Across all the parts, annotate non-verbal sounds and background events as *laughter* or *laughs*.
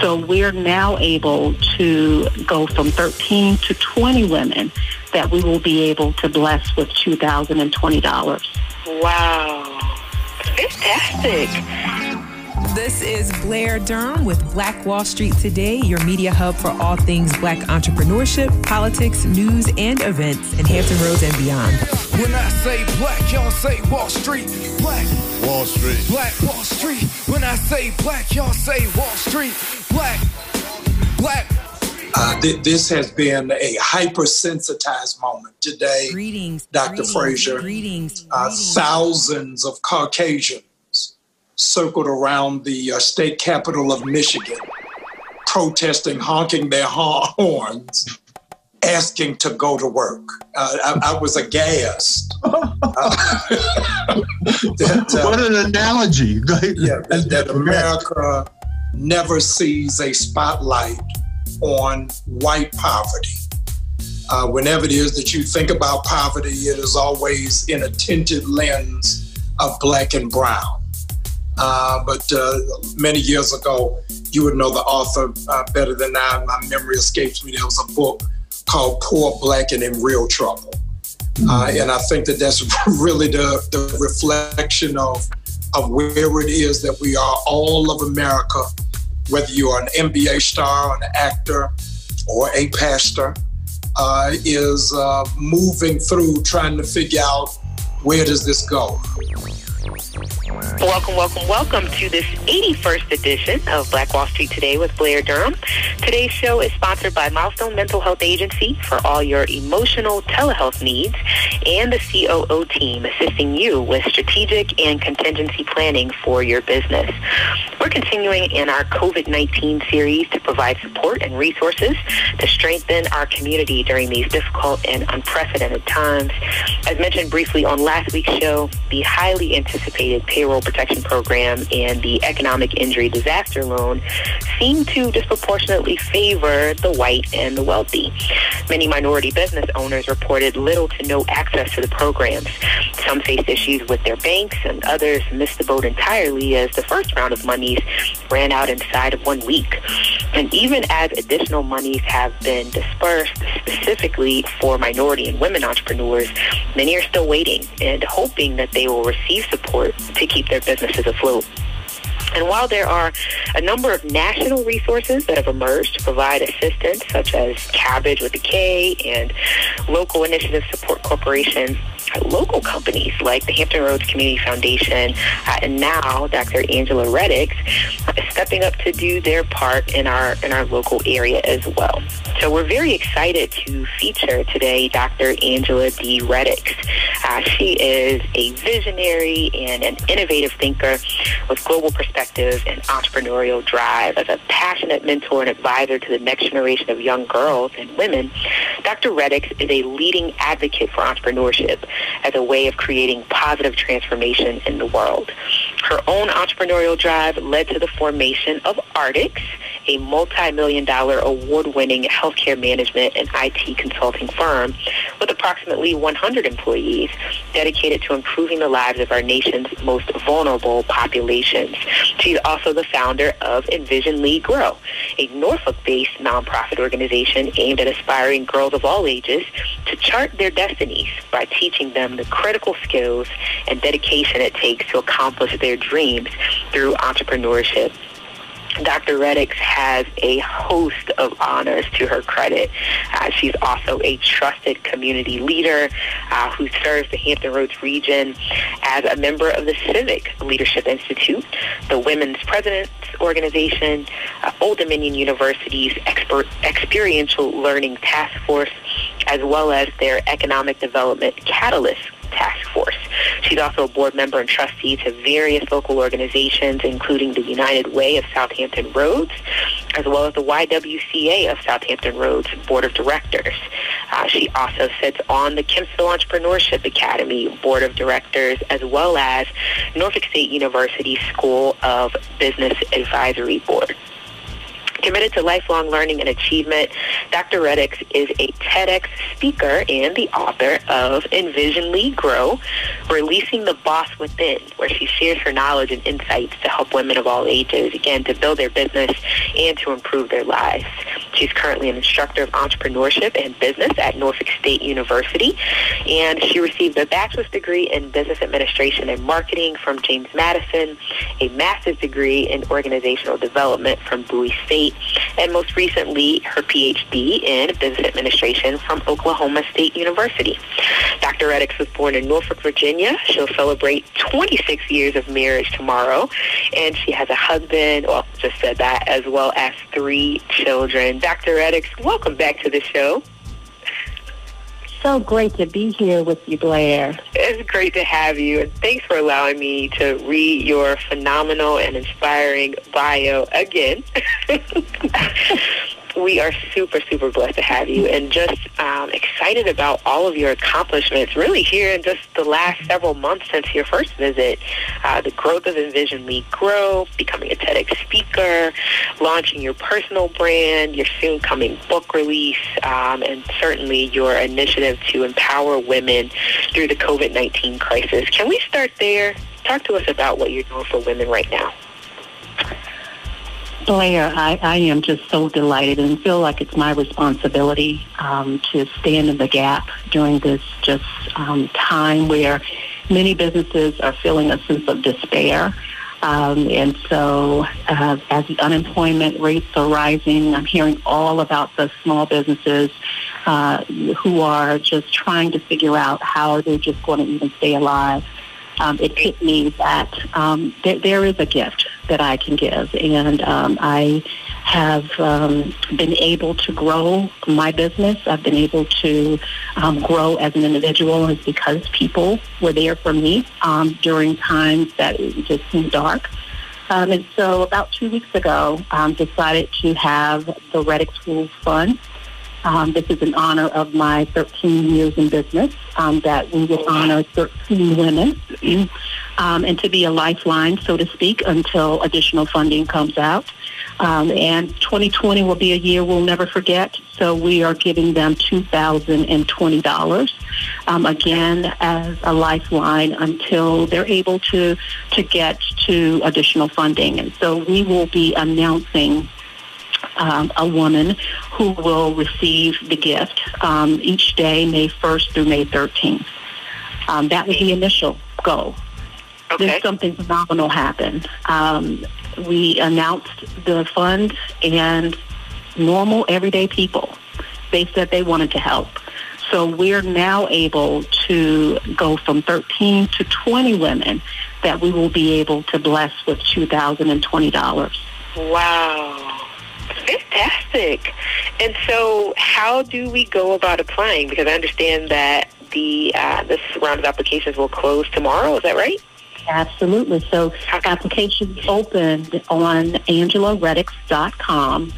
So we're now able to go from 13 to 20 women that we will be able to bless with $2,020. Wow. Fantastic. This is Blair Durham with Black Wall Street Today, your media hub for all things black entrepreneurship, politics, news, and events in Hampton Roads and beyond. When I say black, y'all say Wall Street. Black Wall Street. Black Wall Street. When I say black, y'all say Wall Street. Black. Black. Uh, th- this has been a hypersensitized moment today. Greetings, Dr. greetings, Frazier. Greetings, Uh, greetings. thousands of Caucasians circled around the uh, state capital of Michigan, protesting, honking their *laughs* horns, asking to go to work. Uh, I, I was aghast. *laughs* Uh, *laughs* that, uh, what an analogy. yeah, that, that America never sees a spotlight on white poverty. Uh, whenever it is that you think about poverty, it is always in a tinted lens of black and brown. Uh, but uh, many years ago, you would know the author uh, better than I. My memory escapes me. There was a book called Poor Black and in Real Trouble. Uh, and I think that that's *laughs* really the, the reflection of, of where it is that we are, all of America, whether you are an NBA star, an actor, or a pastor, uh, is uh, moving through trying to figure out where does this go. Welcome, welcome, welcome to this 81st edition of Black Wall Street Today with Blair Durham. Today's show is sponsored by Milestone Mental Health Agency for all your emotional telehealth needs and the COO team assisting you with strategic and contingency planning for your business. We're continuing in our COVID-19 series to provide support and resources to strengthen our community during these difficult and unprecedented times. As mentioned briefly on last week's show, the highly anticipated payroll protection program and the economic injury disaster loan seem to disproportionately favor the white and the wealthy. Many minority business owners reported little to no access to the programs. Some faced issues with their banks and others missed the boat entirely as the first round of monies ran out inside of one week. And even as additional monies have been dispersed specifically for minority and women entrepreneurs, many are still waiting and hoping that they will receive support to keep their businesses afloat. And while there are a number of national resources that have emerged to provide assistance, such as Kabbage with a K and local initiative support corporation, local companies like the Hampton Roads Community Foundation uh, and now Dr. Angela Reddix stepping up to do their part in our in our local area as well. So we're very excited to feature today Dr. Angela D. Reddix. Uh, she is a visionary and an innovative thinker with global perspective and entrepreneurial drive. As a passionate mentor and advisor to the next generation of young girls and women, Dr. Reddix is a leading advocate for entrepreneurship as a way of creating positive transformation in the world. Her own entrepreneurial drive led to the formation of Artix, a multi-million dollar award-winning healthcare management and IT consulting firm with approximately 100 employees dedicated to improving the lives of our nation's most vulnerable populations. She's also the founder of Envision Lead Grow, a Norfolk-based nonprofit organization aimed at aspiring girls of all ages to chart their destinies by teaching them the critical skills and dedication it takes to accomplish their dreams through entrepreneurship. Dr. Reddix has a host of honors to her credit. Uh, she's also a trusted community leader uh, who serves the Hampton Roads region as a member of the Civic Leadership Institute, the Women's President's Organization, uh, Old Dominion University's expert, Experiential Learning Task Force, as well as their Economic Development Catalyst Task Force. She's also a board member and trustee to various local organizations, including the United Way of South Hampton Roads, as well as the YWCA of South Hampton Roads Board of Directors. Uh, she also sits on the Kempsville Entrepreneurship Academy Board of Directors, as well as Norfolk State University School of Business Advisory Board. Committed to lifelong learning and achievement, Dr. Reddix is a TEDx speaker and the author of Envision Lead Grow, Releasing the Boss Within, where she shares her knowledge and insights to help women of all ages, again, to build their business and to improve their lives. She's currently an instructor of entrepreneurship and business at Norfolk State University, and she received a bachelor's degree in business administration and marketing from James Madison, a master's degree in organizational development from Bowie State, and most recently, her PhD in business administration from Oklahoma State University. Dr. Reddix was born in Norfolk, Virginia. She'll celebrate 26 years of marriage tomorrow, and she has a husband, well, just said that, as well as three children. Dr. Reddix, welcome back to the show. So great to be here with you, Blair. It's great to have you, and thanks for allowing me to read your phenomenal and inspiring bio again. *laughs* we are super, super blessed to have you and just um, excited about all of your accomplishments really here in just the last several months since your first visit. Uh, the growth of Envision Lead Grow, becoming a TEDx speaker, launching your personal brand, your soon coming book release, um, and certainly your initiative to empower women through the COVID-19 crisis. Can we start there? Talk to us about what you're doing for women right now. Blair, I, I am just so delighted and feel like it's my responsibility um, to stand in the gap during this just um, time where many businesses are feeling a sense of despair. Um, and so uh, as the unemployment rates are rising, I'm hearing all about the small businesses uh, who are just trying to figure out how they're just going to even stay alive um, it hit me that um, th- there is a gift that I can give, and um, I have um, been able to grow my business. I've been able to um, grow as an individual, is because people were there for me um, during times that just seemed dark. Um, and so about two weeks ago, um, decided to have the Reddix School Fund um, this is in honor of my 13 years in business, um, that we will honor 13 women *clears throat* um, and to be a lifeline, so to speak, until additional funding comes out. Um, and 2020 will be a year we'll never forget. So we are giving them $2,020, um, again, as a lifeline until they're able to, to get to additional funding. And so we will be announcing um, a woman who will receive the gift um, each day, May 1st through May 13th. Um, that was the initial goal. Okay. Then something phenomenal happened. Um, we announced the fund and normal, everyday people, they said they wanted to help. So we're now able to go from 13 to 20 women that we will be able to bless with $2,020. Wow. Fantastic. And so, how do we go about applying? Because I understand that the uh, this round of applications will close tomorrow. Is that right? Absolutely. So, applications opened on angelareddix.com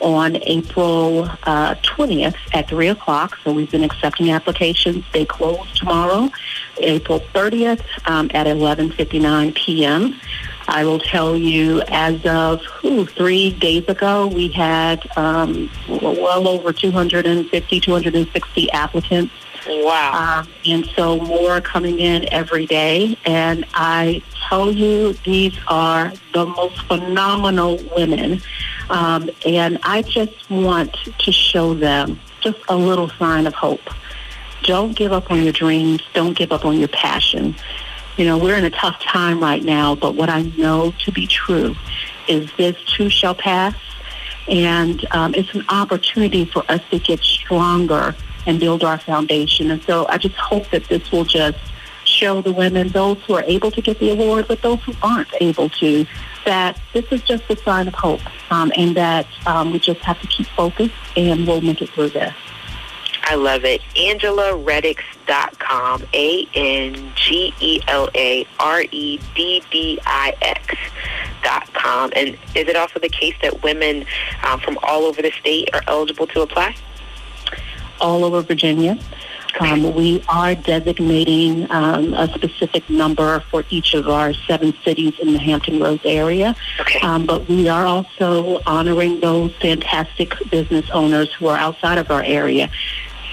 on April uh, 20th at 3 o'clock. So we've been accepting applications. They close tomorrow, April 30th um, at 11.59 p.m. I will tell you, as of ooh, three days ago, we had um, well over 250, 260 applicants. Wow. Um, and so more coming in every day. And I tell you, these are the most phenomenal women. Um, and I just want to show them just a little sign of hope. Don't give up on your dreams. Don't give up on your passion. You know, we're in a tough time right now, but what I know to be true is this too shall pass. And um, it's an opportunity for us to get stronger and build our foundation. And so I just hope that this will just show the women, those who are able to get the award, but those who aren't able to, that this is just a sign of hope um, and that um, we just have to keep focused and we'll make it through this. I love it. AngelaReddix.com. A-N-G-E-L-A-R-E-D-D-I-X dot com. And is it also the case that women um, from all over the state are eligible to apply? All over Virginia. Um, we are designating um, a specific number for each of our seven cities in the Hampton Roads area. Okay. Um, but we are also honoring those fantastic business owners who are outside of our area.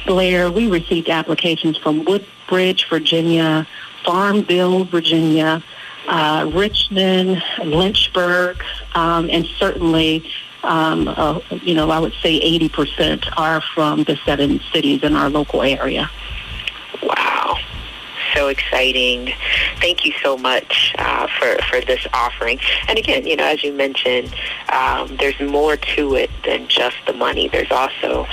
Blair, we received applications from Woodbridge, Virginia, Farmville, Virginia, uh, Richmond, Lynchburg, um, and certainly, um, uh, you know, I would say 80% are from the seven cities in our local area. Wow. So exciting. Thank you so much uh, for, for this offering. And again, you know, as you mentioned, um, there's more to it than just the money. There's also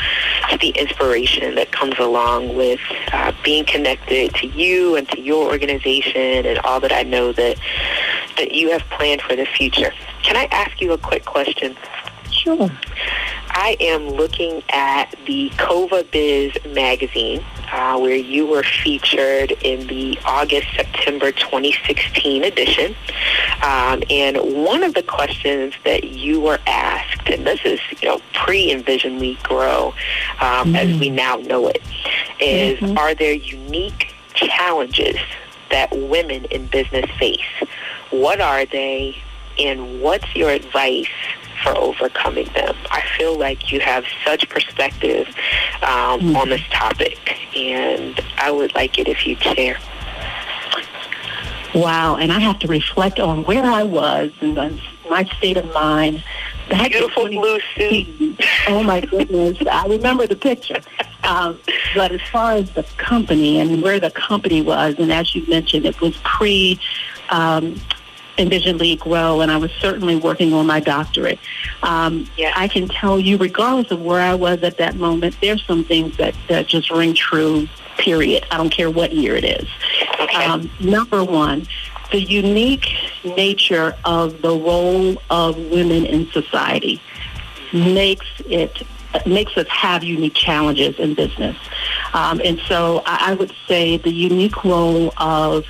the inspiration that comes along with uh, being connected to you and to your organization and all that I know that, that you have planned for the future. Can I ask you a quick question? Sure. I am looking at the CoVaBiz magazine, uh, where you were featured in the August September 2016 edition. Um, and one of the questions that you were asked, and this is you know pre Envision Lead Grow, um, mm-hmm. as we now know it, is mm-hmm. are there unique challenges that women in business face? What are they? And what's your advice for overcoming them. I feel like you have such perspective um, mm-hmm. on this topic, and I would like it if you'd share. Wow, and I have to reflect on where I was and my state of mind. That Beautiful blue suit. Oh my goodness, I remember the picture. Um, but as far as the company and where the company was, and as you mentioned, it was pre um, Envision Lead Grow, and I was certainly working on my doctorate. Um, yeah. I can tell you, regardless of where I was at that moment, there's some things that, that just ring true, period. I don't care what year it is. Okay. Um, number one, the unique nature of the role of women in society makes it makes us have unique challenges in business. Um, and so I would say the unique role of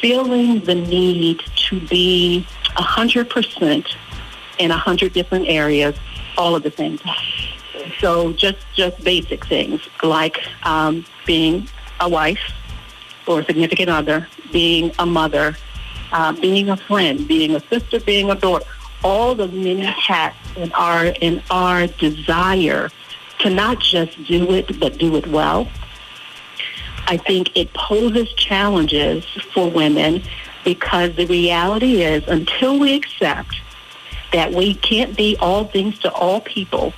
feeling the need to be 100% in 100 different areas all at the same time. So just, just basic things like um, being a wife or a significant other, being a mother, uh, being a friend, being a sister, being a daughter, all the many hats in our, in our desire to not just do it, but do it well I think it poses challenges for women because the reality is until we accept that we can't be all things to all people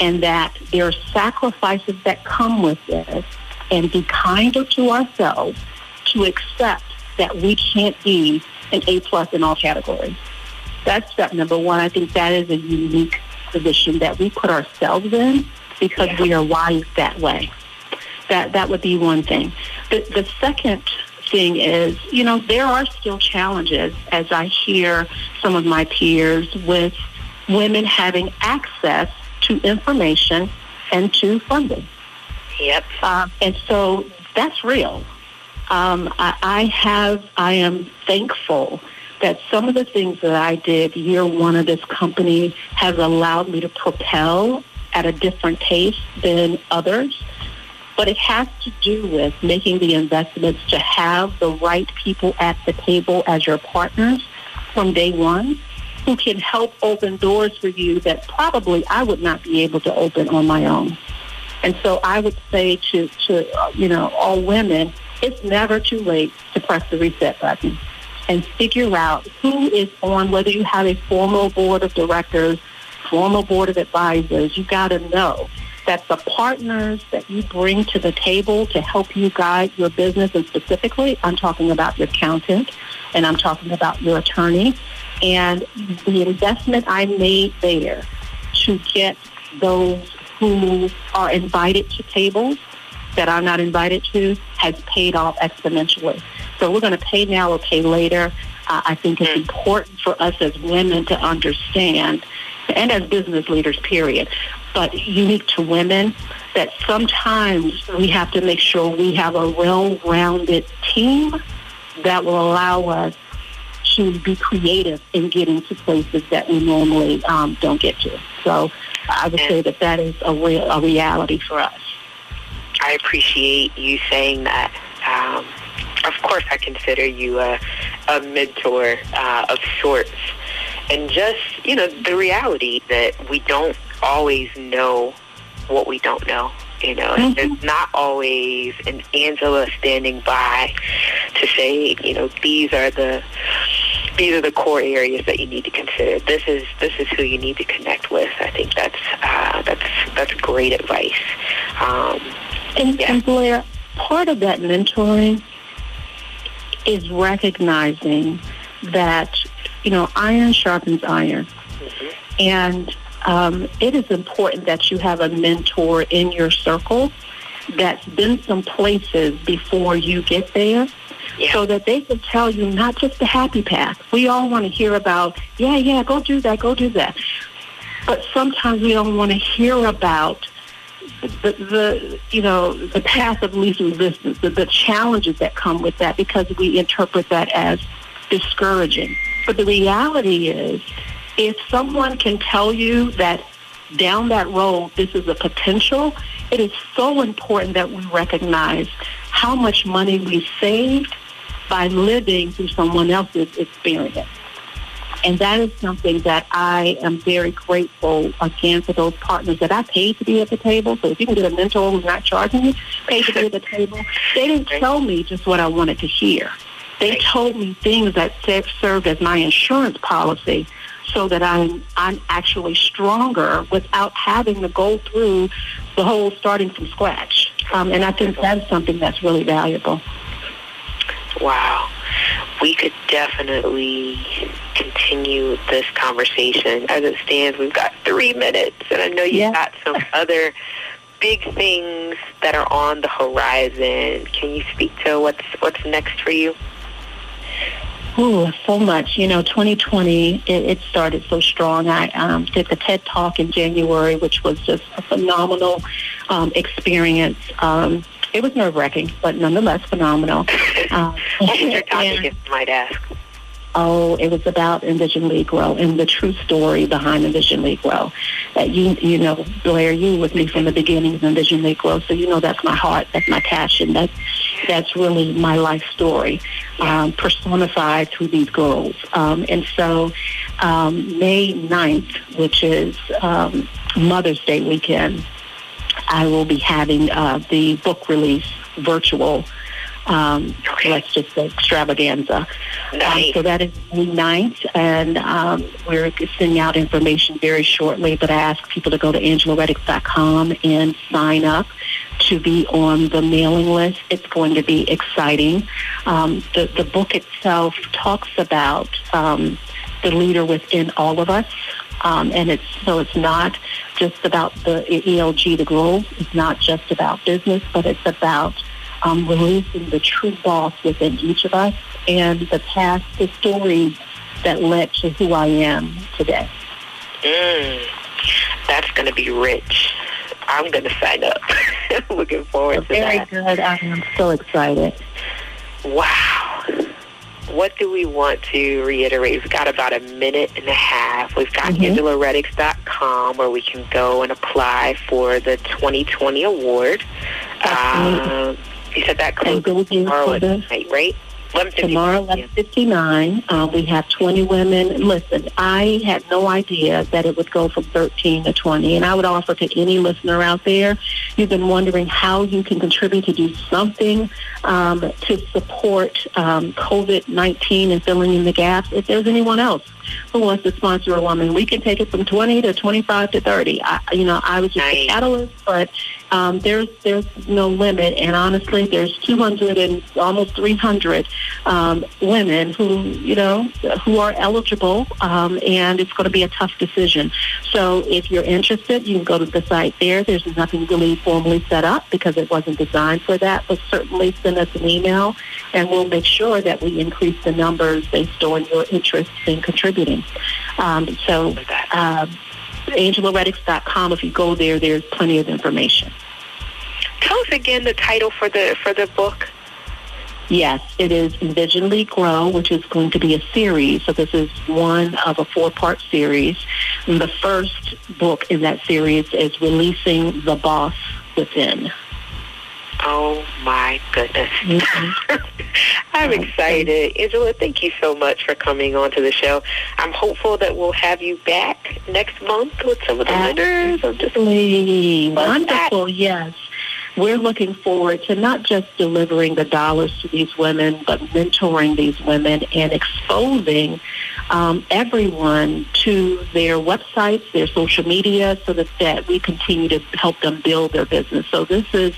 and that there are sacrifices that come with this and be kinder to ourselves to accept that we can't be an A plus in all categories. That's step number one. I think that is a unique position that we put ourselves in because yeah. we are wired that way. That that would be one thing. The, the second thing is, you know, there are still challenges as I hear some of my peers with women having access to information and to funding. Yep. Uh, and so that's real. Um, I, I have, I am thankful that some of the things that I did year one of this company has allowed me to propel at a different pace than others but it has to do with making the investments to have the right people at the table as your partners from day one who can help open doors for you that probably I would not be able to open on my own. And so I would say to, to uh, you know, all women, it's never too late to press the reset button and figure out who is on, whether you have a formal board of directors, formal board of advisors, you got to know that the partners that you bring to the table to help you guide your business, and specifically, I'm talking about your accountant and I'm talking about your attorney, and the investment I made there to get those who are invited to tables that I'm not invited to has paid off exponentially. So we're going to pay now or pay later. Uh, I think it's hmm. important for us as women to understand, and as business leaders, period, but unique to women, that sometimes we have to make sure we have a well-rounded team that will allow us to be creative in getting to places that we normally um, don't get to. So I would say that that is a real a reality for us. I I appreciate you saying that. Um, of course, I consider you a, a mentor uh, of sorts. And just, you know, the reality that we don't always know what we don't know. You know, mm-hmm. there's not always an Angela standing by to say, you know, these are the these are the core areas that you need to consider. This is this is who you need to connect with. I think that's uh, that's that's great advice. Um, and, yeah. and Blair, part of that mentoring is recognizing that you know iron sharpens iron, mm-hmm. and um, it is important that you have a mentor in your circle that's been some places before you get there yeah. so that they can tell you not just the happy path. We all want to hear about, yeah, yeah, go do that, go do that. But sometimes we don't want to hear about the, the you know the path of least resistance, the, the challenges that come with that, because we interpret that as discouraging. But the reality is if someone can tell you that down that road this is a potential, it is so important that we recognize how much money we saved by living through someone else's experience. And that is something that I am very grateful again for those partners that I paid to be at the table. So if you can get a mentor who's not charging you, paid to be at the table, they didn't tell me just what I wanted to hear. They told me things that served as my insurance policy so that I'm I'm actually stronger without having to go through the whole starting from scratch. Um, and I think that's something that's really valuable. Wow. We could definitely continue this conversation. As it stands, we've got three minutes, and I know you've yeah. got some *laughs* other big things that are on the horizon. Can you speak to what's what's next for you? Oh, so much. You know, 2020, it, it started so strong. I um, did the TED Talk in January, which was just a phenomenal um, experience. Um, it was nerve-wracking, but nonetheless phenomenal. Uh, *laughs* what was your topic, if you might ask? Oh, it was about Envision Grow and the true story behind Envision Lead Grow. That you, you know, Blair, you with me from the beginning of Envision Grow, so you know that's my heart, that's my passion, that's that's really my life story, um, personified through these girls. Um, and so, um, May 9th, which is um, Mother's Day weekend, I will be having uh, the book release virtual um, let's just say extravaganza. Nice. Um, so that is May 9th, and um, we're sending out information very shortly, but I ask people to go to angelareddix.com and sign up to be on the mailing list. It's going to be exciting. Um, the, the book itself talks about um, the leader within all of us. Um, and it's so it's not just about the ELG, the growth. It's not just about business, but it's about um, releasing the true boss within each of us and the past, the stories that led to who I am today. Mm, that's going to be rich. I'm going to sign up. *laughs* Looking forward so to very that. Very good. I am so excited. Wow. What do we want to reiterate? We've got about a minute and a half. We've got mm-hmm. AngelaReddix.com where we can go and apply for the 2020 award. Um, you said that closes tomorrow at night, right? Tomorrow, 11.59, uh, we have 20 women. Listen, I had no idea that it would go from 13 to 20. And I would offer to any listener out there, you've been wondering how you can contribute to do something um, to support um, COVID-19 and filling in the gaps. If there's anyone else who wants to sponsor a woman, we can take it from 20 to 25 to 30. I, you know, I was just nice. a catalyst, but um, there's there's no limit. And honestly, there's 200 and almost 300 um, women who you know who are eligible, um, and it's going to be a tough decision. So if you're interested, you can go to the site there. There's nothing really formally set up because it wasn't designed for that, but certainly send us an email, and we'll make sure that we increase the numbers based on your interest in contributing. Um, so. Uh. If you go there, there's plenty of information. Tell us again the title for the for the book. Yes, it is Envision Grow, which is going to be a series. So this is one of a four-part series. And the first book in that series is Releasing the Boss Within. Oh my goodness. Mm-hmm. *laughs* I'm excited. Angela, thank you so much for coming on to the show. I'm hopeful that we'll have you back next month with some of the winners. Absolutely. Wonderful, yes. We're looking forward to not just delivering the dollars to these women, but mentoring these women and exposing um, everyone to their websites, their social media, so that, that we continue to help them build their business. So this is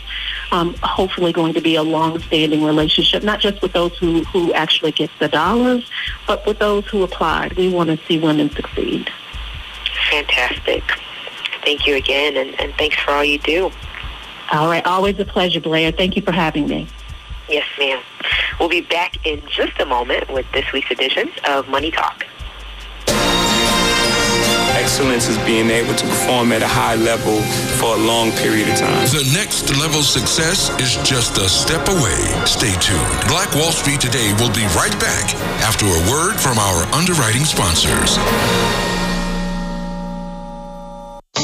um, hopefully going to be a long-standing relationship, not just with those who, who actually get the dollars, but with those who applied. We want to see women succeed. Fantastic. Thank you again, and, and thanks for all you do. All right. Always a pleasure, Blair. Thank you for having me. Yes, ma'am. We'll be back in just a moment with this week's edition of Money Talk. Excellence is being able to perform at a high level for a long period of time. The next level success is just a step away. Stay tuned. Black Wall Street Today will be right back after a word from our underwriting sponsors.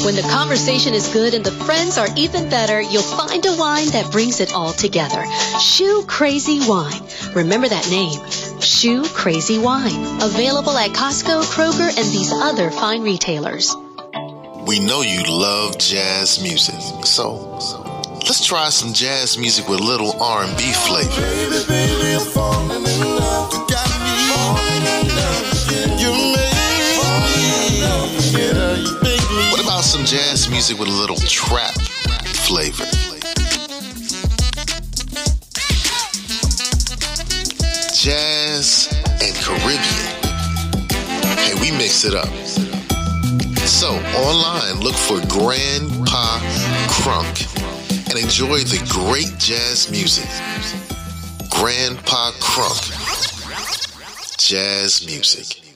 When the conversation is good and the friends are even better, you'll find a wine that brings it all together. Shoe Crazy Wine. Remember that name. Shoe Crazy Wine. Available at Costco, Kroger, and these other fine retailers. We know you love jazz music, so let's try some jazz music with a little R&B flavor. Baby, baby, jazz music with a little trap flavor. Jazz and Caribbean. Hey, we mix it up. So, online, look for Grandpa Crunk and enjoy the great jazz music. Grandpa Crunk. Jazz music.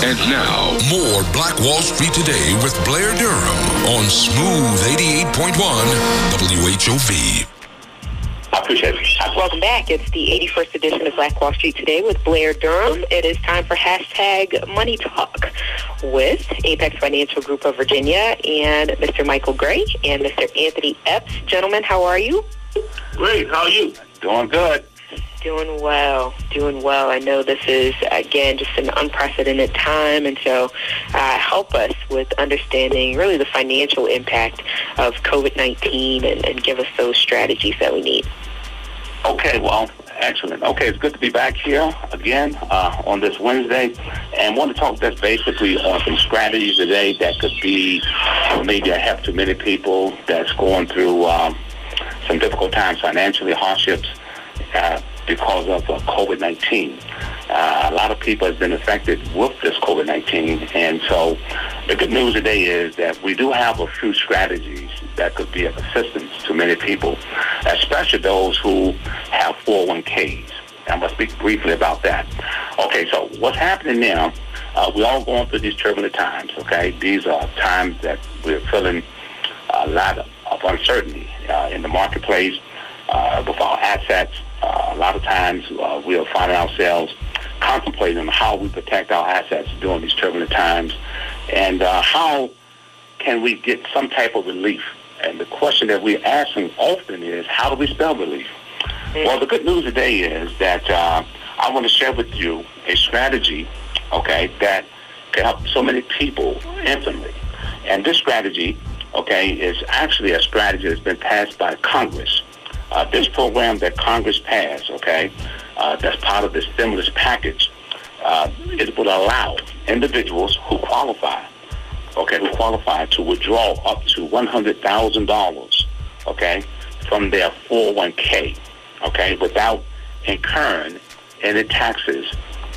And now, more Black Wall Street Today with Blair Durham on Smooth 88.1 WHOV. I appreciate it. Welcome back. It's the 81st edition of Black Wall Street Today with Blair Durham. It is time for hashtag Money Talk with Apex Financial Group of Virginia and Mr. Michael Gray and Mr. Anthony Epps. Gentlemen, how are you? Great. How are you? Doing good. Doing well, doing well. I know this is, again, just an unprecedented time, and so uh, help us with understanding really the financial impact of COVID-19 and, and give us those strategies that we need. Okay, well, excellent. Okay, it's good to be back here again uh, on this Wednesday, and want to talk just basically on some strategies today that could be maybe a help to many people that's going through um, some difficult times financially, hardships. Uh, because of uh, COVID-19. Uh, a lot of people have been affected with this COVID-19, and so the good news today is that we do have a few strategies that could be of assistance to many people, especially those who have 401ks. I'm going to speak briefly about that. Okay, so what's happening now, uh, we're all going through these turbulent times, okay? These are times that we're feeling a lot of, of uncertainty uh, in the marketplace uh, with our assets, a lot of times uh, we'll find ourselves contemplating how we protect our assets during these turbulent times and uh, how can we get some type of relief. And the question that we're asking often is, how do we spell relief? Well, the good news today is that uh, I want to share with you a strategy, okay, that can help so many people instantly. And this strategy, okay, is actually a strategy that's been passed by Congress. Uh, this program that Congress passed, okay, uh, that's part of the stimulus package, uh, it would allow individuals who qualify, okay, who qualify to withdraw up to $100,000, okay, from their 401k, okay, without incurring any taxes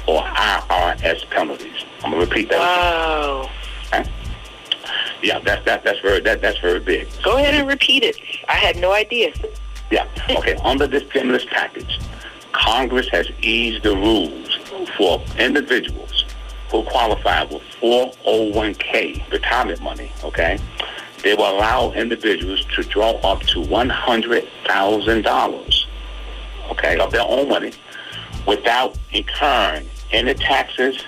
or IRS penalties. I'm gonna repeat that. Wow. Okay? Yeah, that's that, that's very that, that's very big. Go ahead and repeat it. I had no idea. Yeah. Okay. Under this stimulus package, Congress has eased the rules for individuals who qualify with 401k retirement money. Okay. They will allow individuals to draw up to $100,000, okay, of their own money without incurring any taxes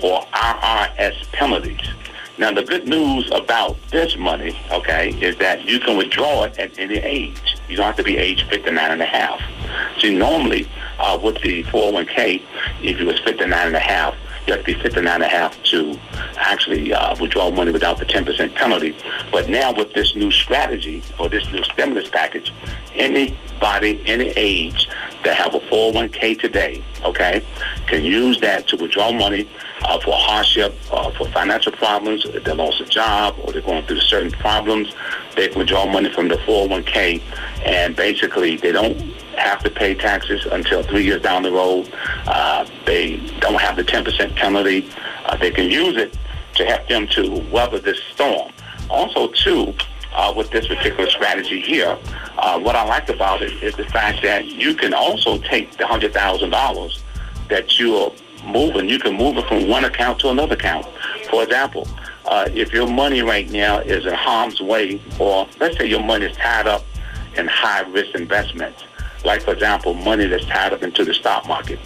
or IRS penalties. Now, the good news about this money, okay, is that you can withdraw it at any age. You don't have to be age 59 and a half. See, normally uh, with the 401k, if you was 59 and a half, you have to be 59 and a half to actually uh, withdraw money without the 10% penalty. But now with this new strategy or this new stimulus package, anybody, any age that have a 401k today, okay, can use that to withdraw money uh, for hardship, uh, for financial problems, if they lost a job or they're going through certain problems, they can withdraw money from the 401k and basically they don't have to pay taxes until three years down the road. Uh, they don't have the 10% penalty. Uh, they can use it to help them to weather this storm. Also, too, uh, with this particular strategy here, uh, what I like about it is the fact that you can also take the $100,000 that you're moving. You can move it from one account to another account. For example, uh, if your money right now is in harm's way, or let's say your money is tied up in high risk investments, like for example, money that's tied up into the stock market,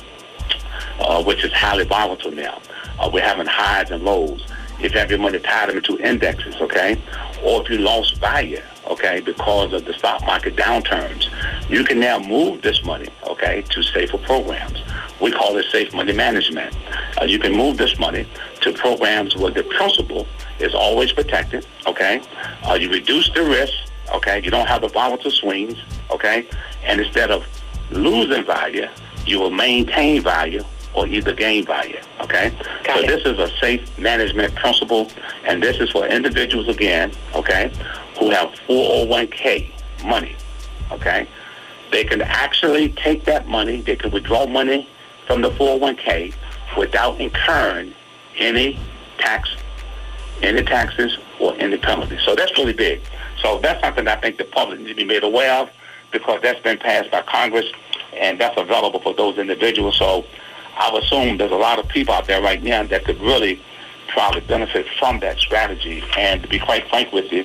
uh, which is highly volatile now. Uh, we're having highs and lows. If you have your money tied up into indexes, okay, or if you lost value, okay, because of the stock market downturns, you can now move this money, okay, to safer programs. We call it safe money management. Uh, you can move this money to programs where the principal is always protected, okay? Uh, you reduce the risk, okay? You don't have the volatile swings, okay? And instead of losing value, you will maintain value or either gain value, okay? Got so it. this is a safe management principle, and this is for individuals, again, okay, who have 401k money, okay? They can actually take that money, they can withdraw money from the 401k without incurring any tax, any taxes or any penalties. So that's really big. So that's something I think the public needs to be made aware of because that's been passed by Congress and that's available for those individuals. So I would assume there's a lot of people out there right now that could really probably benefit from that strategy. And to be quite frank with you,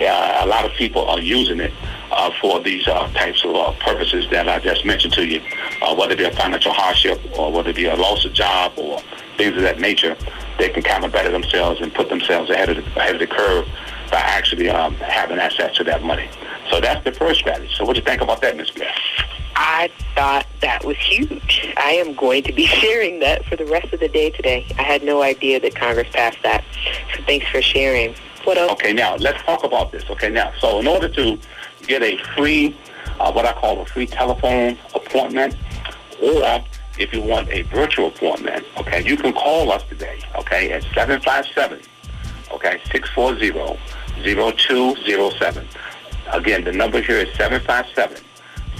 uh, a lot of people are using it uh, for these uh, types of uh, purposes that I just mentioned to you, uh, whether it be a financial hardship or whether it be a loss of job or things of that nature. They can kind of better themselves and put themselves ahead of the, ahead of the curve by actually um, having access to that money. So that's the first strategy. So what do you think about that, Ms. Blair? I thought that was huge. I am going to be *laughs* sharing that for the rest of the day today. I had no idea that Congress passed that. So thanks for sharing. What else? Okay, now let's talk about this. Okay, now, so in order to get a free, uh, what I call a free telephone appointment, or if you want a virtual appointment, okay, you can call us today, okay, at 757, okay, 640-0207. Again, the number here is 757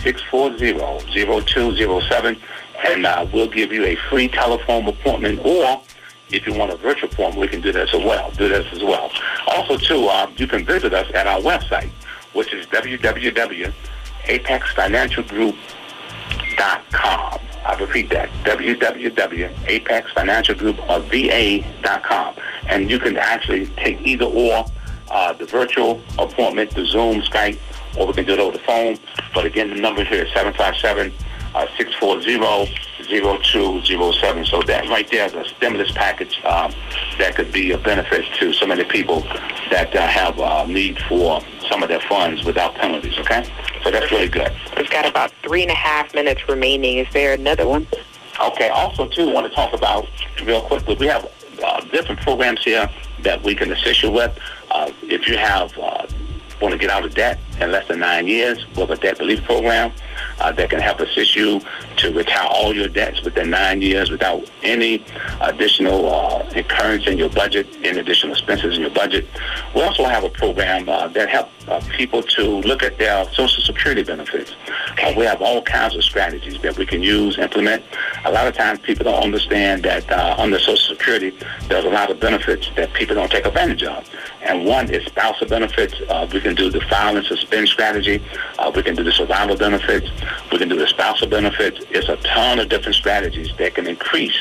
640-0207, and uh, we'll give you a free telephone appointment, or if you want a virtual appointment, we can do this as well. Do this as well. Also, too, uh, you can visit us at our website, which is www.apexfinancialgroup.com. I repeat that, www.apexfinancialgroup or va.com. And you can actually take either or uh, the virtual appointment, the Zoom, Skype, or we can do it over the phone. But again, the number here is 757 uh, 640 0207. So that right there is a stimulus package um, that could be a benefit to so many people that uh, have uh, need for some of their funds without penalties. Okay, so that's really good. We've got about three and a half minutes remaining. Is there another one? Okay. Also, too, want to talk about real quickly. We have uh, different programs here that we can assist you with. Uh, if you have uh, want to get out of debt in less than nine years, We have a debt relief program uh, that can help assist you to retire all your debts within nine years without any additional uh, incurrence in your budget, any additional expenses in your budget. We also have a program uh, that helps uh, people to look at their Social Security benefits. Uh, we have all kinds of strategies that we can use, implement. A lot of times people don't understand that uh, under Social Security, there's a lot of benefits that people don't take advantage of. And one is spousal benefits. Uh, we can do the file and suspend strategy. Uh, we can do the survival benefits. We can do the spousal benefits. It's a ton of different strategies that can increase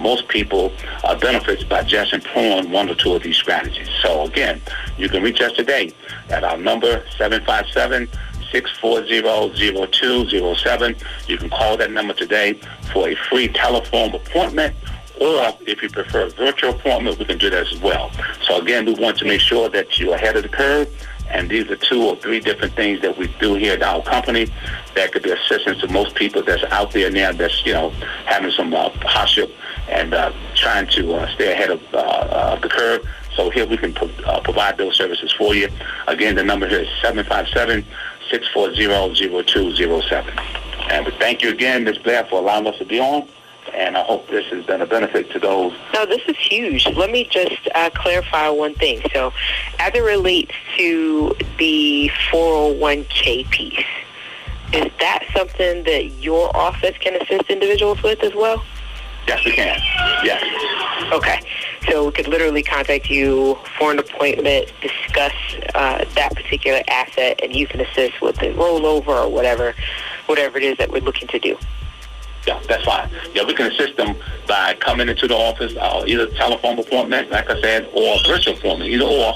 most people uh, benefits by just employing one or two of these strategies. So again, you can reach us today at our number 757 640-0207. You can call that number today for a free telephone appointment Or if you prefer a virtual appointment, we can do that as well. So again, we want to make sure that you're ahead of the curve. And these are two or three different things that we do here at our company that could be assistance to most people that's out there now that's, you know, having some uh, hardship and uh, trying to uh, stay ahead of uh, the curve. So here we can pro- uh, provide those services for you. Again, the number here is 757-640-0207. And we thank you again, Ms. Blair, for allowing us to be on and I hope this has been a benefit to those. No, this is huge. Let me just uh, clarify one thing. So, as it relates to the 401k piece, is that something that your office can assist individuals with as well? Yes, we can. Yes. Okay. So we could literally contact you for an appointment, discuss uh, that particular asset, and you can assist with the rollover or whatever, whatever it is that we're looking to do. Yeah, that's fine. Yeah, we can assist them by coming into the office, uh, either telephone appointment, like I said, or virtual appointment, either or,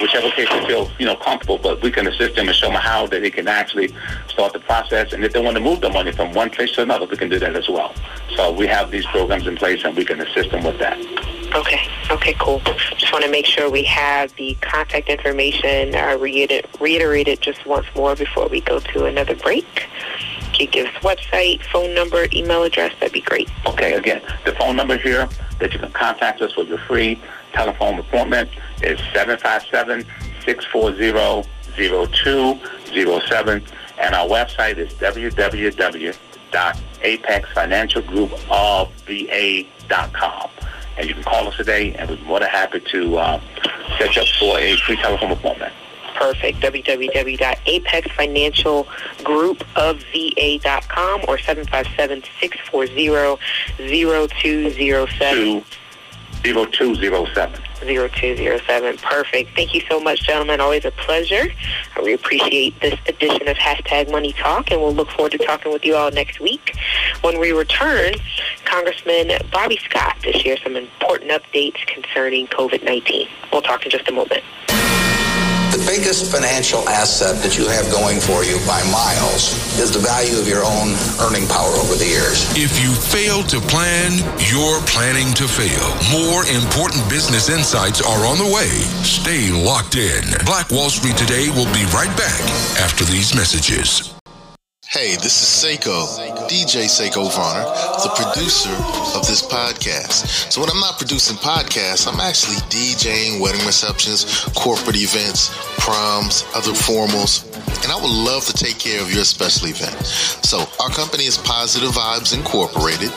whichever case they feel you know comfortable. But we can assist them and show them how that they can actually start the process. And if they want to move the money from one place to another, we can do that as well. So we have these programs in place, and we can assist them with that. Okay. Okay. Cool. Just want to make sure we have the contact information uh, reiter- reiterated just once more before we go to another break you give us website, phone number, email address, that'd be great. Okay, again, the phone number here that you can contact us for your free telephone appointment is 757-640-0207, and our website is www.apexfinancialgroupofva.com. And you can call us today, and we're more than happy to uh, set you up for a free telephone appointment perfect. www.apexfinancialgroupofva.com or 757-640-0207. 0207. 0207. Perfect. Thank you so much, gentlemen. Always a pleasure. We appreciate this edition of Hashtag Money Talk, and we'll look forward to talking with you all next week. When we return, Congressman Bobby Scott to share some important updates concerning COVID-19. We'll talk in just a moment. Biggest financial asset that you have going for you by miles is the value of your own earning power over the years. If you fail to plan, you're planning to fail. More important business insights are on the way. Stay locked in. Black Wall Street Today will be right back after these messages. Hey, this is Seiko, DJ Seiko Varner, the producer of this podcast. So when I'm not producing podcasts, I'm actually DJing wedding receptions, corporate events, proms, other formals, and I would love to take care of your special event. So our company is Positive Vibes Incorporated,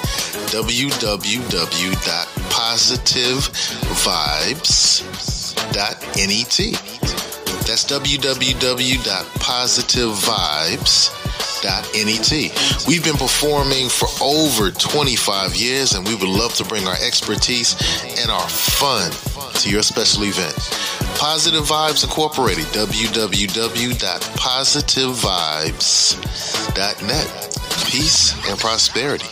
www.positivevibes.net. That's www.positivevibes.net net. We've been performing for over 25 years and we would love to bring our expertise and our fun to your special event. Positive Vibes Incorporated, www.positivevibes.net. Peace and prosperity.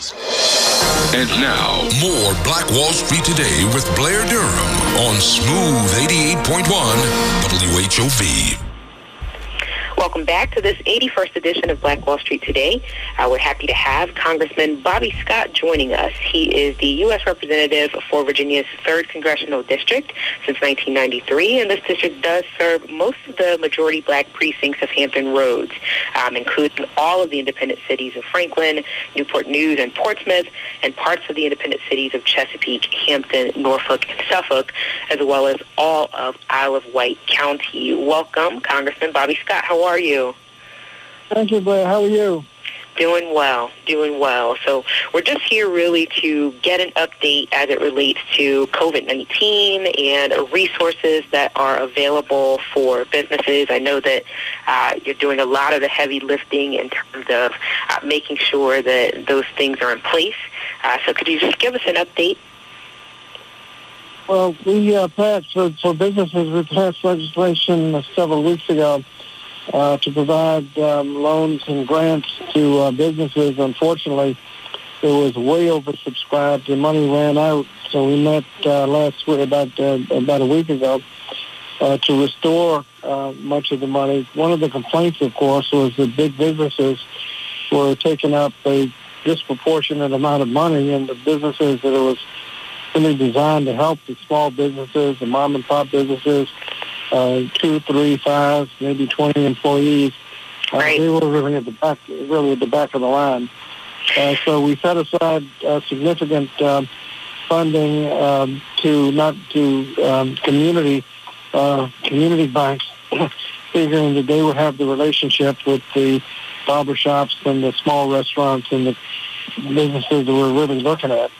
And now, more Black Wall Street Today with Blair Durham on Smooth 88.1 WHOV. Welcome back to this 81st edition of Black Wall Street Today. Uh, we're happy to have Congressman Bobby Scott joining us. He is the U.S. Representative for Virginia's 3rd Congressional District since 1993, and this district does serve most of the majority black precincts of Hampton Roads, um, including all of the independent cities of Franklin, Newport News, and Portsmouth, and parts of the independent cities of Chesapeake, Hampton, Norfolk, and Suffolk, as well as all of Isle of Wight County. Welcome, Congressman Bobby Scott. How are are you? Thank you, Blair. How are you? Doing well, doing well. So we're just here really to get an update as it relates to COVID-19 and resources that are available for businesses. I know that uh, you're doing a lot of the heavy lifting in terms of uh, making sure that those things are in place. Uh, so could you just give us an update? Well, we uh, passed, for, for businesses, we passed legislation several weeks ago uh, to provide um, loans and grants to uh, businesses. Unfortunately, it was way oversubscribed. The money ran out, so we met uh, last week, about uh, about a week ago, uh, to restore uh, much of the money. One of the complaints, of course, was that big businesses were taking up a disproportionate amount of money, and the businesses that it was really designed to help the small businesses, the mom and pop businesses, uh, two, three, five, maybe 20 employees. Uh, Right. They were really at the back, really at the back of the line. Uh, so we set aside uh, significant um, funding um, to not to um, community uh, community banks, *coughs* figuring that they would have the relationship with the barber shops and the small restaurants and the businesses that we're really looking at.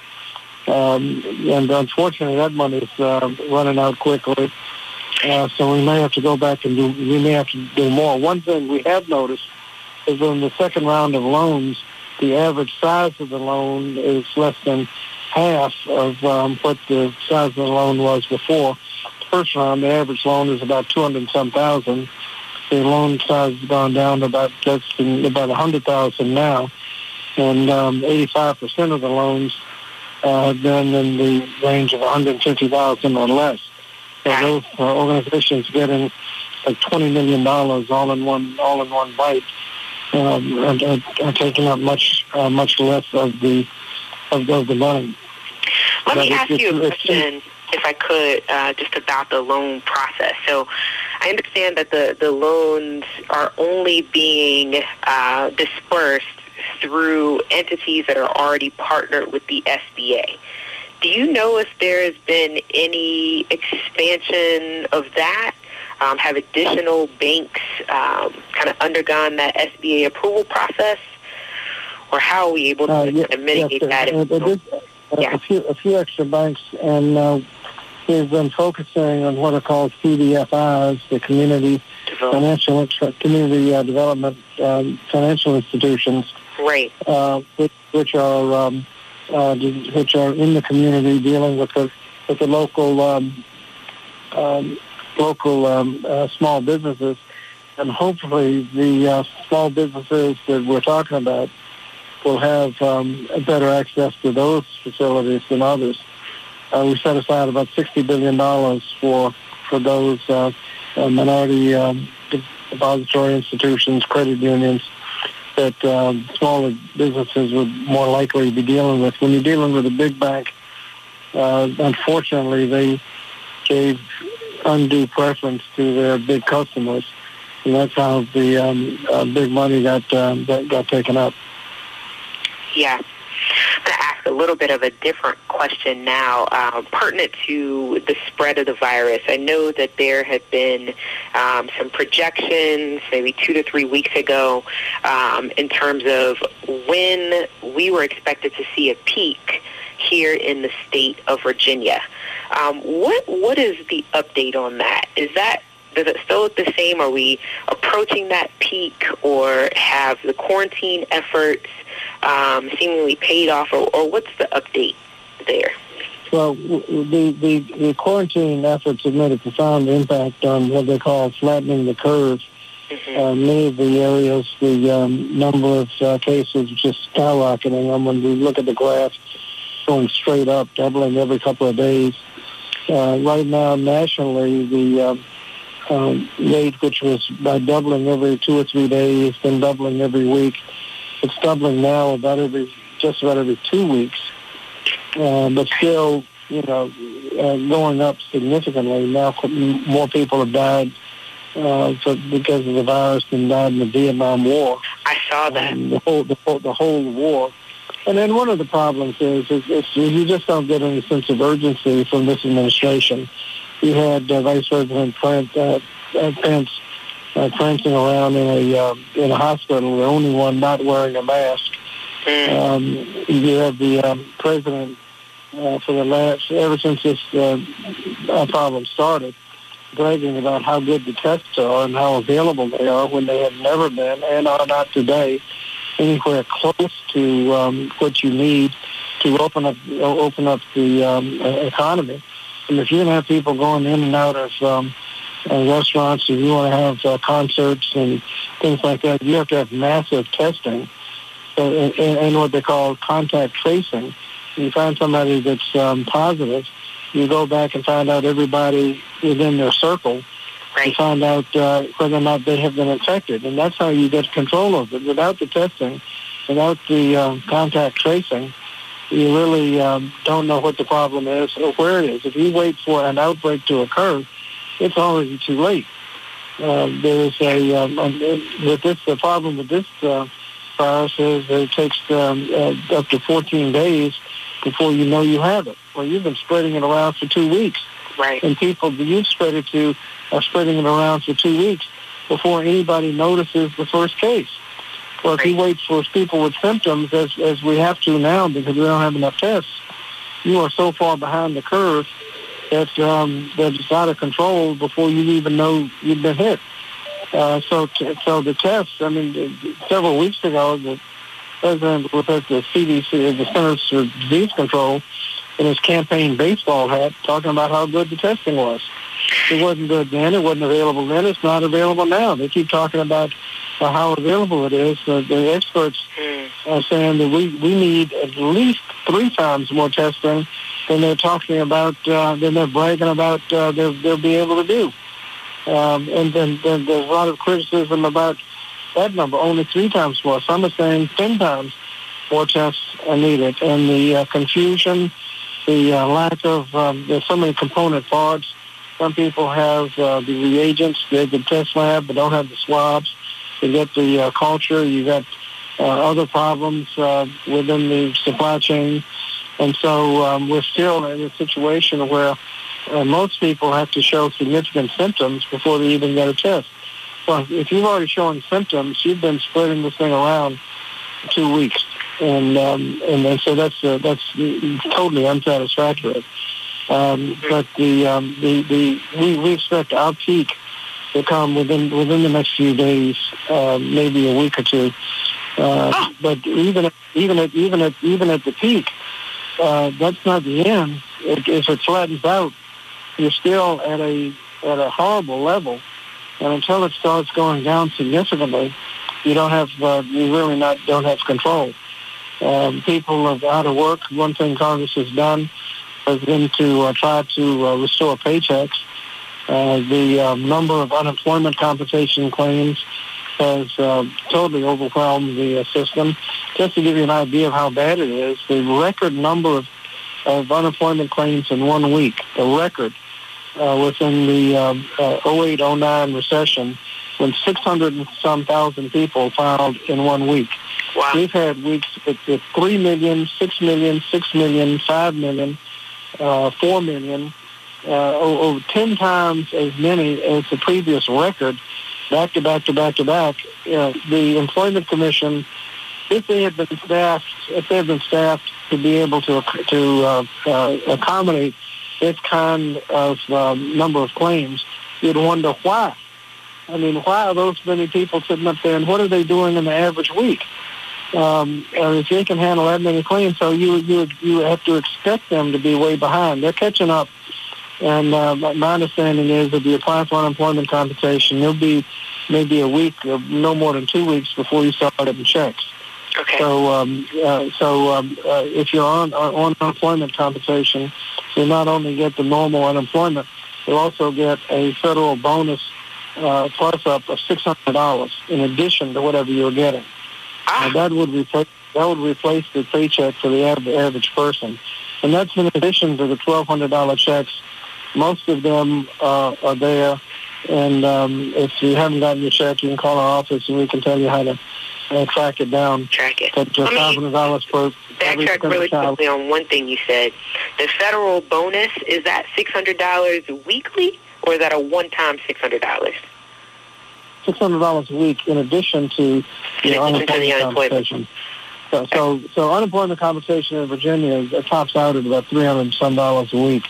Um, and unfortunately, that money's uh, running out quickly. Uh, so we may have to go back and do. We may have to do more. One thing we have noticed is in the second round of loans, the average size of the loan is less than half of um, what the size of the loan was before. First round, the average loan is about two hundred some thousand. The loan size has gone down to about less than about a hundred thousand now, and um, eighty-five percent of the loans uh, been in the range of one hundred fifty thousand or less. So those uh, organizations getting like twenty million dollars all in one all in one bite um, are, are, are taking up much uh, much less of the of, of the money. Let me ask you a question, if I could, uh, just about the loan process. So I understand that the, the loans are only being uh, dispersed through entities that are already partnered with the SBA. Do you know if there has been any expansion of that? Um, have additional banks um, kind of undergone that SBA approval process? Or how are we able to Uh, yeah, kind of mitigate yes, that? uh, uh, uh, a few a few extra banks, and uh, we've been focusing on what are called CDFIs, the community financial community uh, development um, financial institutions, Right. uh, which, which are um, uh, which are in the community dealing with the with the local um, um, local um, uh, small businesses, and hopefully the uh, small businesses that we're talking about will have um, better access to those facilities than others. Uh, we set aside about sixty billion dollars for for those uh, uh, minority um, depository institutions, credit unions that um, smaller businesses would more likely be dealing with. When you're dealing with a big bank, uh, unfortunately, they gave undue preference to their big customers, and that's how the um, uh, big money got um, got, got taken up. Yeah. To ask a little bit of a different question now, uh, pertinent to the spread of the virus. I know that there have been um, some projections, maybe two to three weeks ago, um, in terms of when we were expected to see a peak here in the state of Virginia. Um, what what is the update on that? Is that does it still look the same? Are we approaching that peak, or have the quarantine efforts um, seemingly paid off, or, or what's the update there? Well, the, the, the quarantine efforts have made a profound impact on what they call flattening the curve. Uh, many of the areas, the um, number of uh, cases just skyrocketing. And when we look at the graph, going straight up, doubling every couple of days. Uh, right now, nationally, the um, rate, which was by doubling every two or three days, then doubling every week, it's doubling now about every just about every two weeks. Uh, but still, you know, uh, going up significantly. Now more people have died uh, so because of the virus than died in the Vietnam War. I saw that. Um, the whole the whole, the whole war. And then one of the problems is, is, is you just don't get any sense of urgency from this administration. You had uh, Vice President Pence, uh, uh, Pence uh, prancing around in a uh, in a hospital, the only one not wearing a mask. Um, you have the um, president uh, for the last ever since this uh, uh, problem started, bragging about how good the tests are and how available they are when they have never been and are not today anywhere close to um, what you need to open up open up the um, uh, economy. And if you're going to have people going in and out of um, uh, restaurants, if you want to have uh, concerts and things like that, you have to have massive testing so, and, and what they call contact tracing. You find somebody that's um, positive, you go back and find out everybody within their circle and find out uh, whether or not they have been infected. And that's how you get control of it. Without the testing, without the uh, contact tracing, you really um, don't know what the problem is or where it is. If you wait for an outbreak to occur, it's already too late. Uh, there's a um, with this the problem with this uh, virus is it takes um, uh, up to 14 days before you know you have it. Well, you've been spreading it around for two weeks, right? And people that you've spread it to are spreading it around for two weeks before anybody notices the first case. Well, if you wait for people with symptoms, as as we have to now because we don't have enough tests, you are so far behind the curve that um, that it's out of control before you even know you've been hit. Uh, so, t- so the tests. I mean, several weeks ago, the president was at the CDC, the Centers for Disease Control, in his campaign baseball hat, talking about how good the testing was. It wasn't good then. It wasn't available then. It's not available now. They keep talking about uh, how available it is. Uh, the experts are saying that we, we need at least three times more testing than they're talking about, uh, than they're bragging about uh, they'll, they'll be able to do. Um, and then, then there's a lot of criticism about that number, only three times more. Some are saying 10 times more tests are needed. And the uh, confusion, the uh, lack of, um, there's so many component parts. Some people have uh, the reagents, they have the test lab, but don't have the swabs. You get the uh, culture, you got uh, other problems uh, within the supply chain. And so um, we're still in a situation where uh, most people have to show significant symptoms before they even get a test. So if you've already shown symptoms, you've been spreading this thing around for two weeks, and um, and, and so that's uh, that's totally unsatisfactory. Um, but the um, the the we, we expect our peak to come within within the next few days, uh, maybe a week or two. Uh, but even at, even at even at even at the peak, uh, that's not the end. If, if it flattens out, you're still at a at a horrible level, and until it starts going down significantly, you don't have uh, you really not don't have control. Um, people are out of work. One thing Congress has done has been to uh, try to uh, restore paychecks. Uh, the um, number of unemployment compensation claims has uh, totally overwhelmed the uh, system. Just to give you an idea of how bad it is, the record number of, of unemployment claims in one week, the record uh, within the um, uh, 08-09 recession, when 600 and some thousand people filed in one week. Wow. We've had weeks with, with 3 million, 6 million, 6 million, 5 million, uh, 4 million, uh, over 10 times as many as the previous record, back to back to back to back. Uh, the Employment Commission, if they had been staffed, if they had been staffed to be able to to uh, uh, accommodate this kind of um, number of claims, you'd wonder why. I mean, why are those many people sitting up there, and what are they doing in the average week? Um, if they can handle that many claims, so you you you have to expect them to be way behind. They're catching up, and uh, my understanding is that if you apply for unemployment compensation, you'll be maybe a week, or no more than two weeks before you start getting checks. Okay. So, um, uh, so um, uh, if you're on on unemployment compensation, you not only get the normal unemployment, you also get a federal bonus uh, plus up of six hundred dollars in addition to whatever you're getting. Ah. that would replace that would replace the paycheck for the average, average person, and that's in addition to the twelve hundred dollar checks. Most of them uh, are there, and um, if you haven't gotten your check, you can call our office and we can tell you how to uh, track it down. Track it. But uh, hundred dollars per Backtrack really child. quickly on one thing you said. The federal bonus, is that $600 weekly or is that a one-time $600? six hundred dollars a week in addition to In to the unemployment. So, so, so unemployment compensation in Virginia it tops out at about three hundred some dollars a week.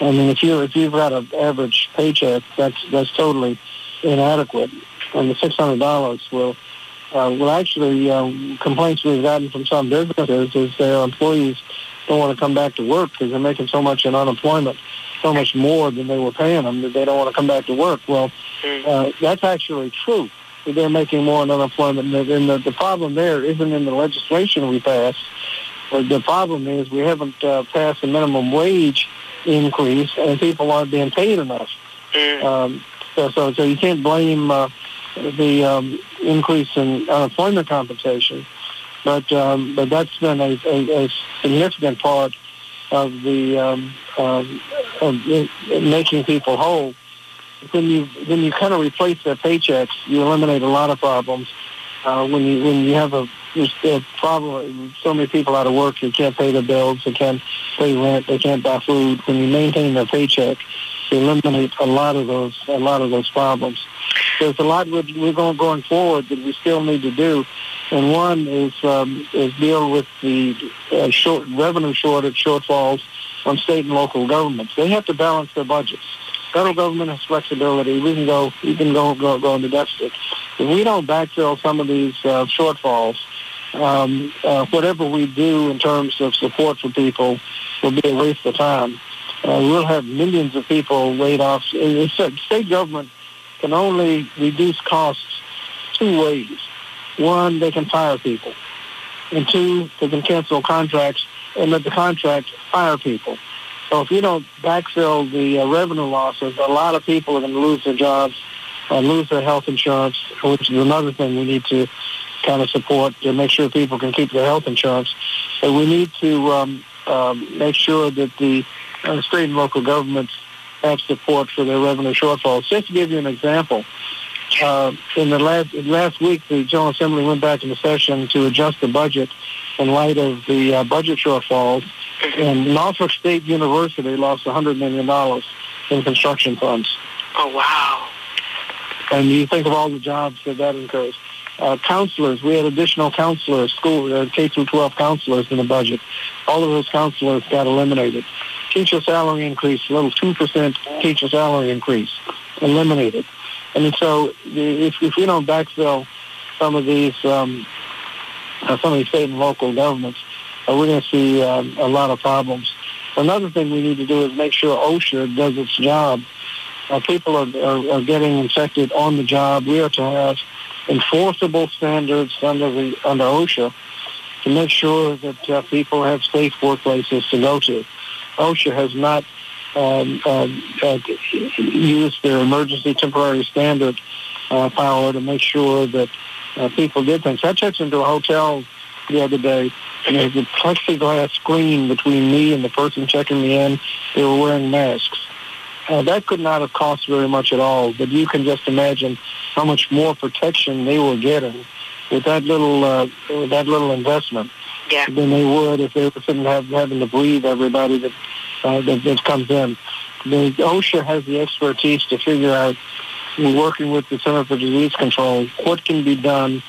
I mean, if you if you've got an average paycheck, that's that's totally inadequate, and the six hundred dollars will. Uh, well, actually, um, complaints we've gotten from some businesses is their employees don't want to come back to work because they're making so much in unemployment, so much more than they were paying them that they don't want to come back to work. Well, uh, that's actually true. They're making more in unemployment. And the, and the, the problem there isn't in the legislation we passed. The problem is we haven't uh, passed a minimum wage increase, and people aren't being paid enough. Um, so, so, so you can't blame uh, the um, increase in unemployment compensation but um, but that's been a, a, a significant part of the um, um, of making people whole. When you when you kind of replace their paychecks, you eliminate a lot of problems. Uh, when you when you have a, a problem, so many people out of work, they can't pay their bills, they can't pay rent, they can't buy food. When you maintain their paycheck, you eliminate a lot of those a lot of those problems. There's a lot we're going going forward that we still need to do and one is um, is deal with the uh, short revenue shortage shortfalls on state and local governments. They have to balance their budgets. Federal government has flexibility. We can go, we can go go, go into deficit. If we don't backfill some of these uh, shortfalls, um, uh, whatever we do in terms of support for people will be a waste of time. Uh, we'll have millions of people laid off. State government can only reduce costs two ways one, they can fire people. And two, they can cancel contracts and let the contract fire people. So if you don't backfill the uh, revenue losses, a lot of people are going to lose their jobs, uh, lose their health insurance, which is another thing we need to kind of support to make sure people can keep their health insurance. And we need to um, um, make sure that the uh, state and local governments have support for their revenue shortfalls. Just to give you an example, uh, in the last last week, the General Assembly went back into session to adjust the budget in light of the uh, budget shortfalls. And Norfolk State University lost $100 million in construction funds. Oh, wow. And you think of all the jobs that that incurs. Uh, counselors, we had additional counselors, school uh, K through 12 counselors in the budget. All of those counselors got eliminated. Teacher salary increase, a little 2% teacher salary increase, eliminated. And so if, if we don't backfill some of these, um, uh, some of these state and local governments, we're going to see um, a lot of problems. Another thing we need to do is make sure OSHA does its job. Uh, people are, are, are getting infected on the job. We are to have enforceable standards under the under OSHA to make sure that uh, people have safe workplaces to go to. OSHA has not um, uh, uh, use their emergency temporary standard uh, power to make sure that uh, people did things. I checked into a hotel the other day, and there's a plexiglass screen between me and the person checking me in. They were wearing masks. Uh, that could not have cost very much at all, but you can just imagine how much more protection they were getting with that little uh, with that little investment yeah. than they would if they were sitting have, having to breathe everybody that uh, that, that comes in. The OSHA has the expertise to figure out, working with the Center for Disease Control, what can be done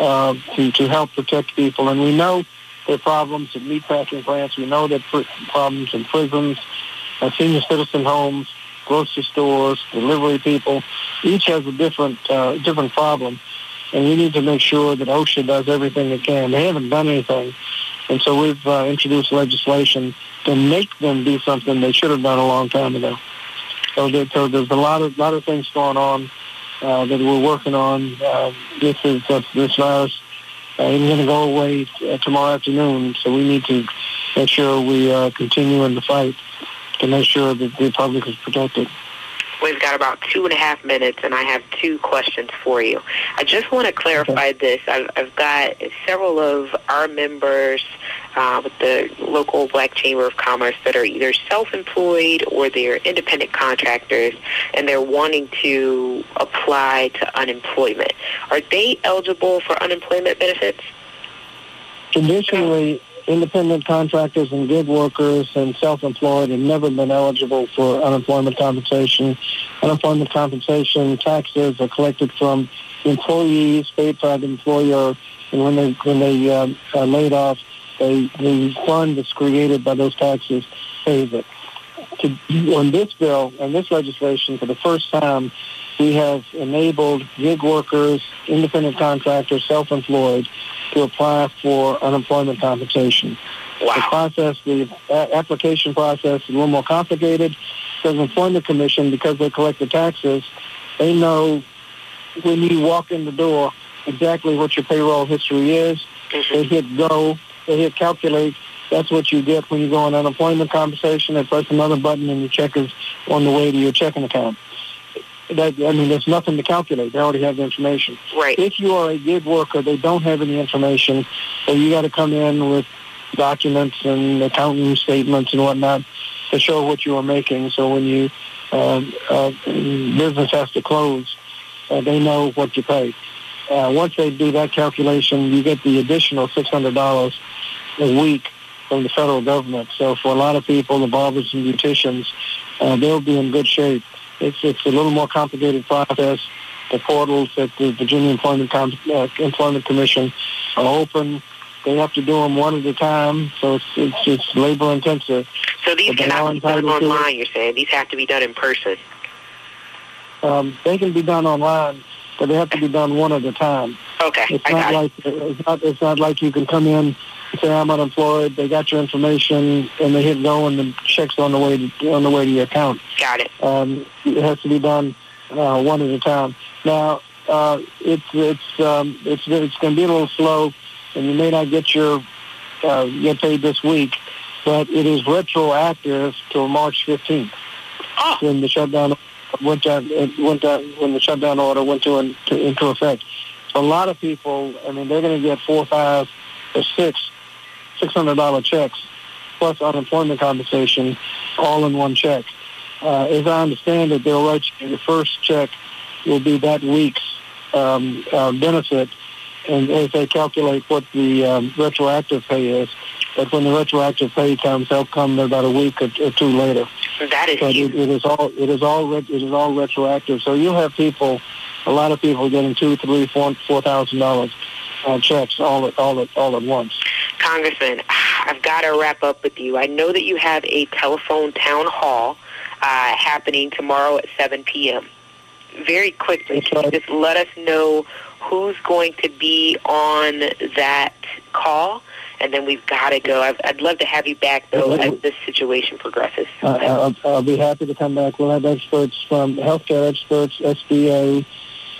uh, to, to help protect people. And we know there are problems at meatpacking plants. We know there are problems in prisons, senior citizen homes, grocery stores, delivery people. Each has a different uh, different problem, and we need to make sure that OSHA does everything it can. They haven't done anything, and so we've uh, introduced legislation to make them do something they should have done a long time ago. So, there, so there's a lot of lot of things going on uh, that we're working on. Uh, this is uh, this virus uh, isn't going to go away uh, tomorrow afternoon, so we need to make sure we uh, continue in the fight to make sure that the public is protected. We've got about two and a half minutes, and I have two questions for you. I just want to clarify this. I've, I've got several of our members uh, with the local Black Chamber of Commerce that are either self-employed or they're independent contractors, and they're wanting to apply to unemployment. Are they eligible for unemployment benefits? Traditionally, independent contractors and gig workers and self-employed have never been eligible for unemployment compensation. Unemployment compensation taxes are collected from employees paid by the employer, and when they when they uh, are laid off, they, the fund that's created by those taxes pays it. To, on this bill and this legislation, for the first time, we have enabled gig workers, independent contractors, self-employed to apply for unemployment compensation. Wow. The process, the application process is a little more complicated. The Employment Commission, because they collect the taxes, they know when you walk in the door exactly what your payroll history is. Mm-hmm. They hit go, they hit calculate. That's what you get when you go on unemployment compensation. They press another button and your check is on the way to your checking account. That I mean, there's nothing to calculate. They already have the information. Right. If you are a gig worker, they don't have any information, so you got to come in with documents and accounting statements and whatnot to show what you are making. So when you uh, uh, business has to close, uh, they know what you pay. Uh, once they do that calculation, you get the additional six hundred dollars a week from the federal government. So for a lot of people, the barbers and beauticians, uh, they'll be in good shape. It's it's a little more complicated process. The portals that the Virginia Employment Com- uh, Employment Commission are open. They have to do them one at a time, so it's it's, it's labor intensive. So these But cannot be done entitled to it. online, you're saying? These have to be done in person. Um, they can be done online, but they have to be done one at a time. Okay, It's I not got it. like it's not it's not like you can come in say I'm unemployed. They got your information and they hit go and the checks on the way to, on the way to your account. Got it. Um, it has to be done uh, one at a time. Now uh, it's it's um, it's it's going to be a little slow, and you may not get your uh, get paid this week, but it is retroactive till March 15th when the shutdown went down, it went down when the shutdown order went to, into, into effect. A lot of people, I mean, they're going to get four, five, or six, six hundred dollar checks plus unemployment compensation, all in one check. Uh, as I understand it, they'll write you the first check will be that week's um, uh, benefit, and as they calculate what the um, retroactive pay is. But when the retroactive pay comes, they'll come about a week or, or two later. That is But it, it is all it is all it is all retroactive. So you'll have people, a lot of people getting two, three, four, four thousand dollars uh, checks all at all at all at once. Congressman, *sighs* I've got to wrap up with you. I know that you have a telephone town hall uh, happening tomorrow at 7 p.m. Very quickly, can you just let us know who's going to be on that call? And then we've got to go. I've, I'd love to have you back, though, as this situation progresses. Uh, I'll, I'll be happy to come back. We'll have experts from healthcare experts, SBA,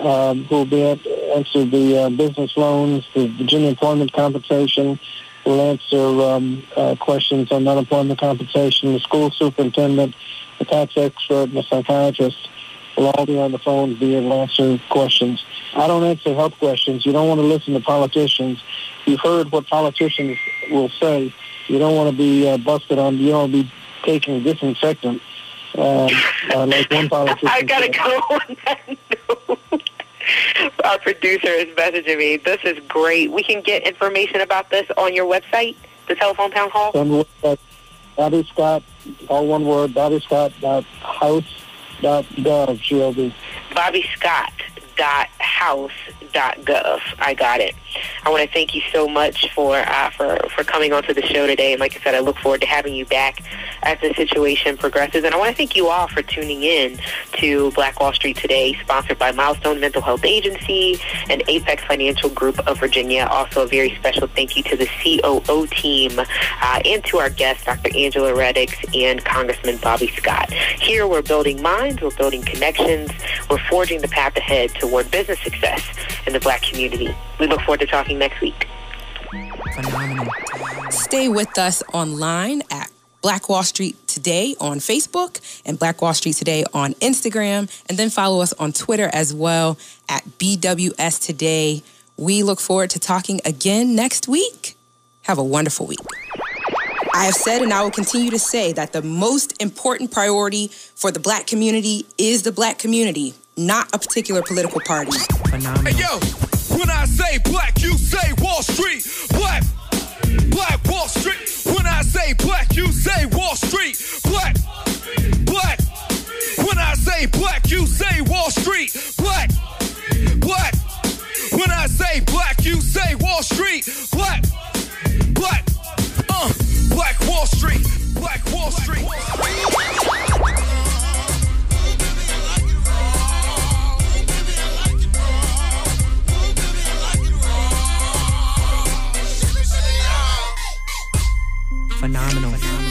um, who will be able to answer the uh, business loans, the Virginia employment compensation. We'll answer um, uh, questions on unemployment compensation. The school superintendent, the tax expert, and the psychiatrist will all be on the phone to be able to answer questions. I don't answer health questions. You don't want to listen to politicians. You've heard what politicians will say. You don't want to be uh, busted on. You don't want to be taking disinfectant. Um, uh, like one *laughs* politician. I gotta said. go on that note. *laughs* Our producer is messaging me. This is great. We can get information about this on your website, the telephone town hall. on the website, Bobby Scott, all one word, Bobby Scott dot house dot gov, G-O-V. Bobby Scott dot house dot gov. I got it. I want to thank you so much for uh, for for coming onto the show today. And like I said, I look forward to having you back as the situation progresses. And I want to thank you all for tuning in to Black Wall Street today, sponsored by Milestone Mental Health Agency and Apex Financial Group of Virginia. Also, a very special thank you to the COO team uh, and to our guests, Dr. Angela Reddix and Congressman Bobby Scott. Here, we're building minds, we're building connections, we're forging the path ahead toward business success in the black community. We look forward to talking next week. Phenomenal. Stay with us online at Black Wall Street Today on Facebook and Black Wall Street Today on Instagram. And then follow us on Twitter as well at BWS Today. We look forward to talking again next week. Have a wonderful week. I have said and I will continue to say that the most important priority for the black community is the black community, not a particular political party. Phenomenal. Hey, yo, when I say black, you say Wall Street. Black, black Wall Street. When I say black, you say Wall Street. Black, black. When I say black, you say Wall Street. Black, black. When I say black, you say Wall Street. Black, black. Uh, black Wall Street. Black Wall Street. Black Wall Street. phenomenal. phenomenal.